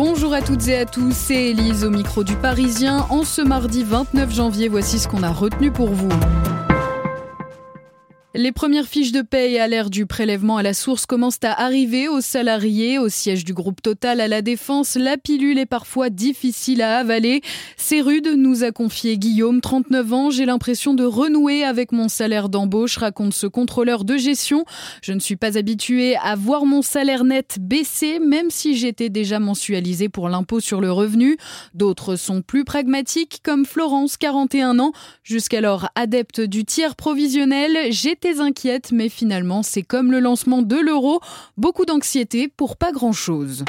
Bonjour à toutes et à tous, c'est Elise au micro du Parisien. En ce mardi 29 janvier, voici ce qu'on a retenu pour vous. Les premières fiches de paye à l'ère du prélèvement à la source commencent à arriver aux salariés. Au siège du groupe Total à la Défense, la pilule est parfois difficile à avaler. C'est rude, nous a confié Guillaume, 39 ans. J'ai l'impression de renouer avec mon salaire d'embauche, raconte ce contrôleur de gestion. Je ne suis pas habitué à voir mon salaire net baisser, même si j'étais déjà mensualisé pour l'impôt sur le revenu. D'autres sont plus pragmatiques, comme Florence, 41 ans. Jusqu'alors adepte du tiers provisionnel, j'étais inquiète, mais finalement, c'est comme le lancement de l'euro, beaucoup d'anxiété pour pas grand-chose.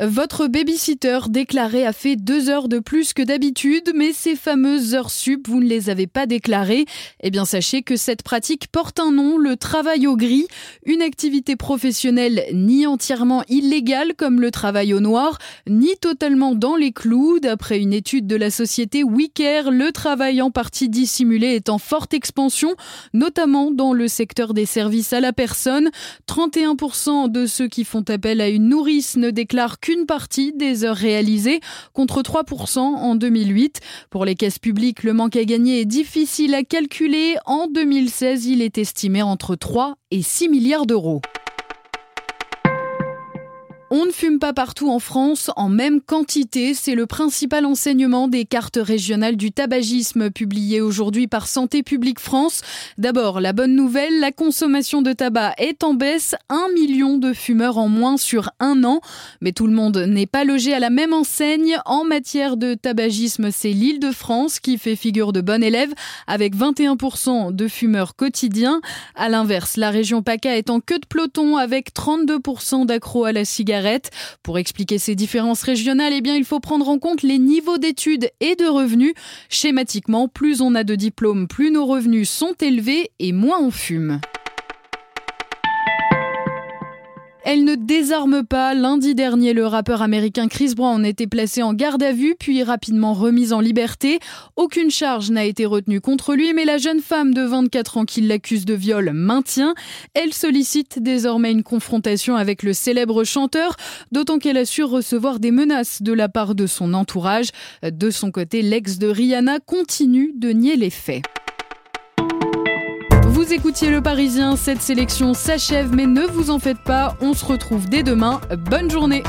Votre babysitter déclaré a fait deux heures de plus que d'habitude, mais ces fameuses heures sup, vous ne les avez pas déclarées. Eh bien, sachez que cette pratique porte un nom, le travail au gris, une activité professionnelle ni entièrement illégale comme le travail au noir, ni totalement dans les clous. D'après une étude de la société Wicare, le travail en partie dissimulé est en forte expansion, notamment dans le secteur des services à la personne. 31% de ceux qui font appel à une nourrice ne déclarent qu'une partie des heures réalisées, contre 3% en 2008. Pour les caisses publiques, le manque à gagner est difficile à calculer. En 2016, il est estimé entre 3 et 6 milliards d'euros. On ne fume pas partout en France en même quantité. C'est le principal enseignement des cartes régionales du tabagisme publiées aujourd'hui par Santé publique France. D'abord, la bonne nouvelle, la consommation de tabac est en baisse. Un million de fumeurs en moins sur un an. Mais tout le monde n'est pas logé à la même enseigne. En matière de tabagisme, c'est l'île de France qui fait figure de bon élève avec 21% de fumeurs quotidiens. À l'inverse, la région PACA est en queue de peloton avec 32% d'accros à la cigarette. Pour expliquer ces différences régionales, eh bien, il faut prendre en compte les niveaux d'études et de revenus. Schématiquement, plus on a de diplômes, plus nos revenus sont élevés et moins on fume. Elle ne désarme pas. Lundi dernier, le rappeur américain Chris Brown était placé en garde à vue, puis rapidement remis en liberté. Aucune charge n'a été retenue contre lui, mais la jeune femme de 24 ans qui l'accuse de viol maintient. Elle sollicite désormais une confrontation avec le célèbre chanteur, d'autant qu'elle assure recevoir des menaces de la part de son entourage. De son côté, l'ex de Rihanna continue de nier les faits. Écoutiez Le Parisien, cette sélection s'achève, mais ne vous en faites pas, on se retrouve dès demain. Bonne journée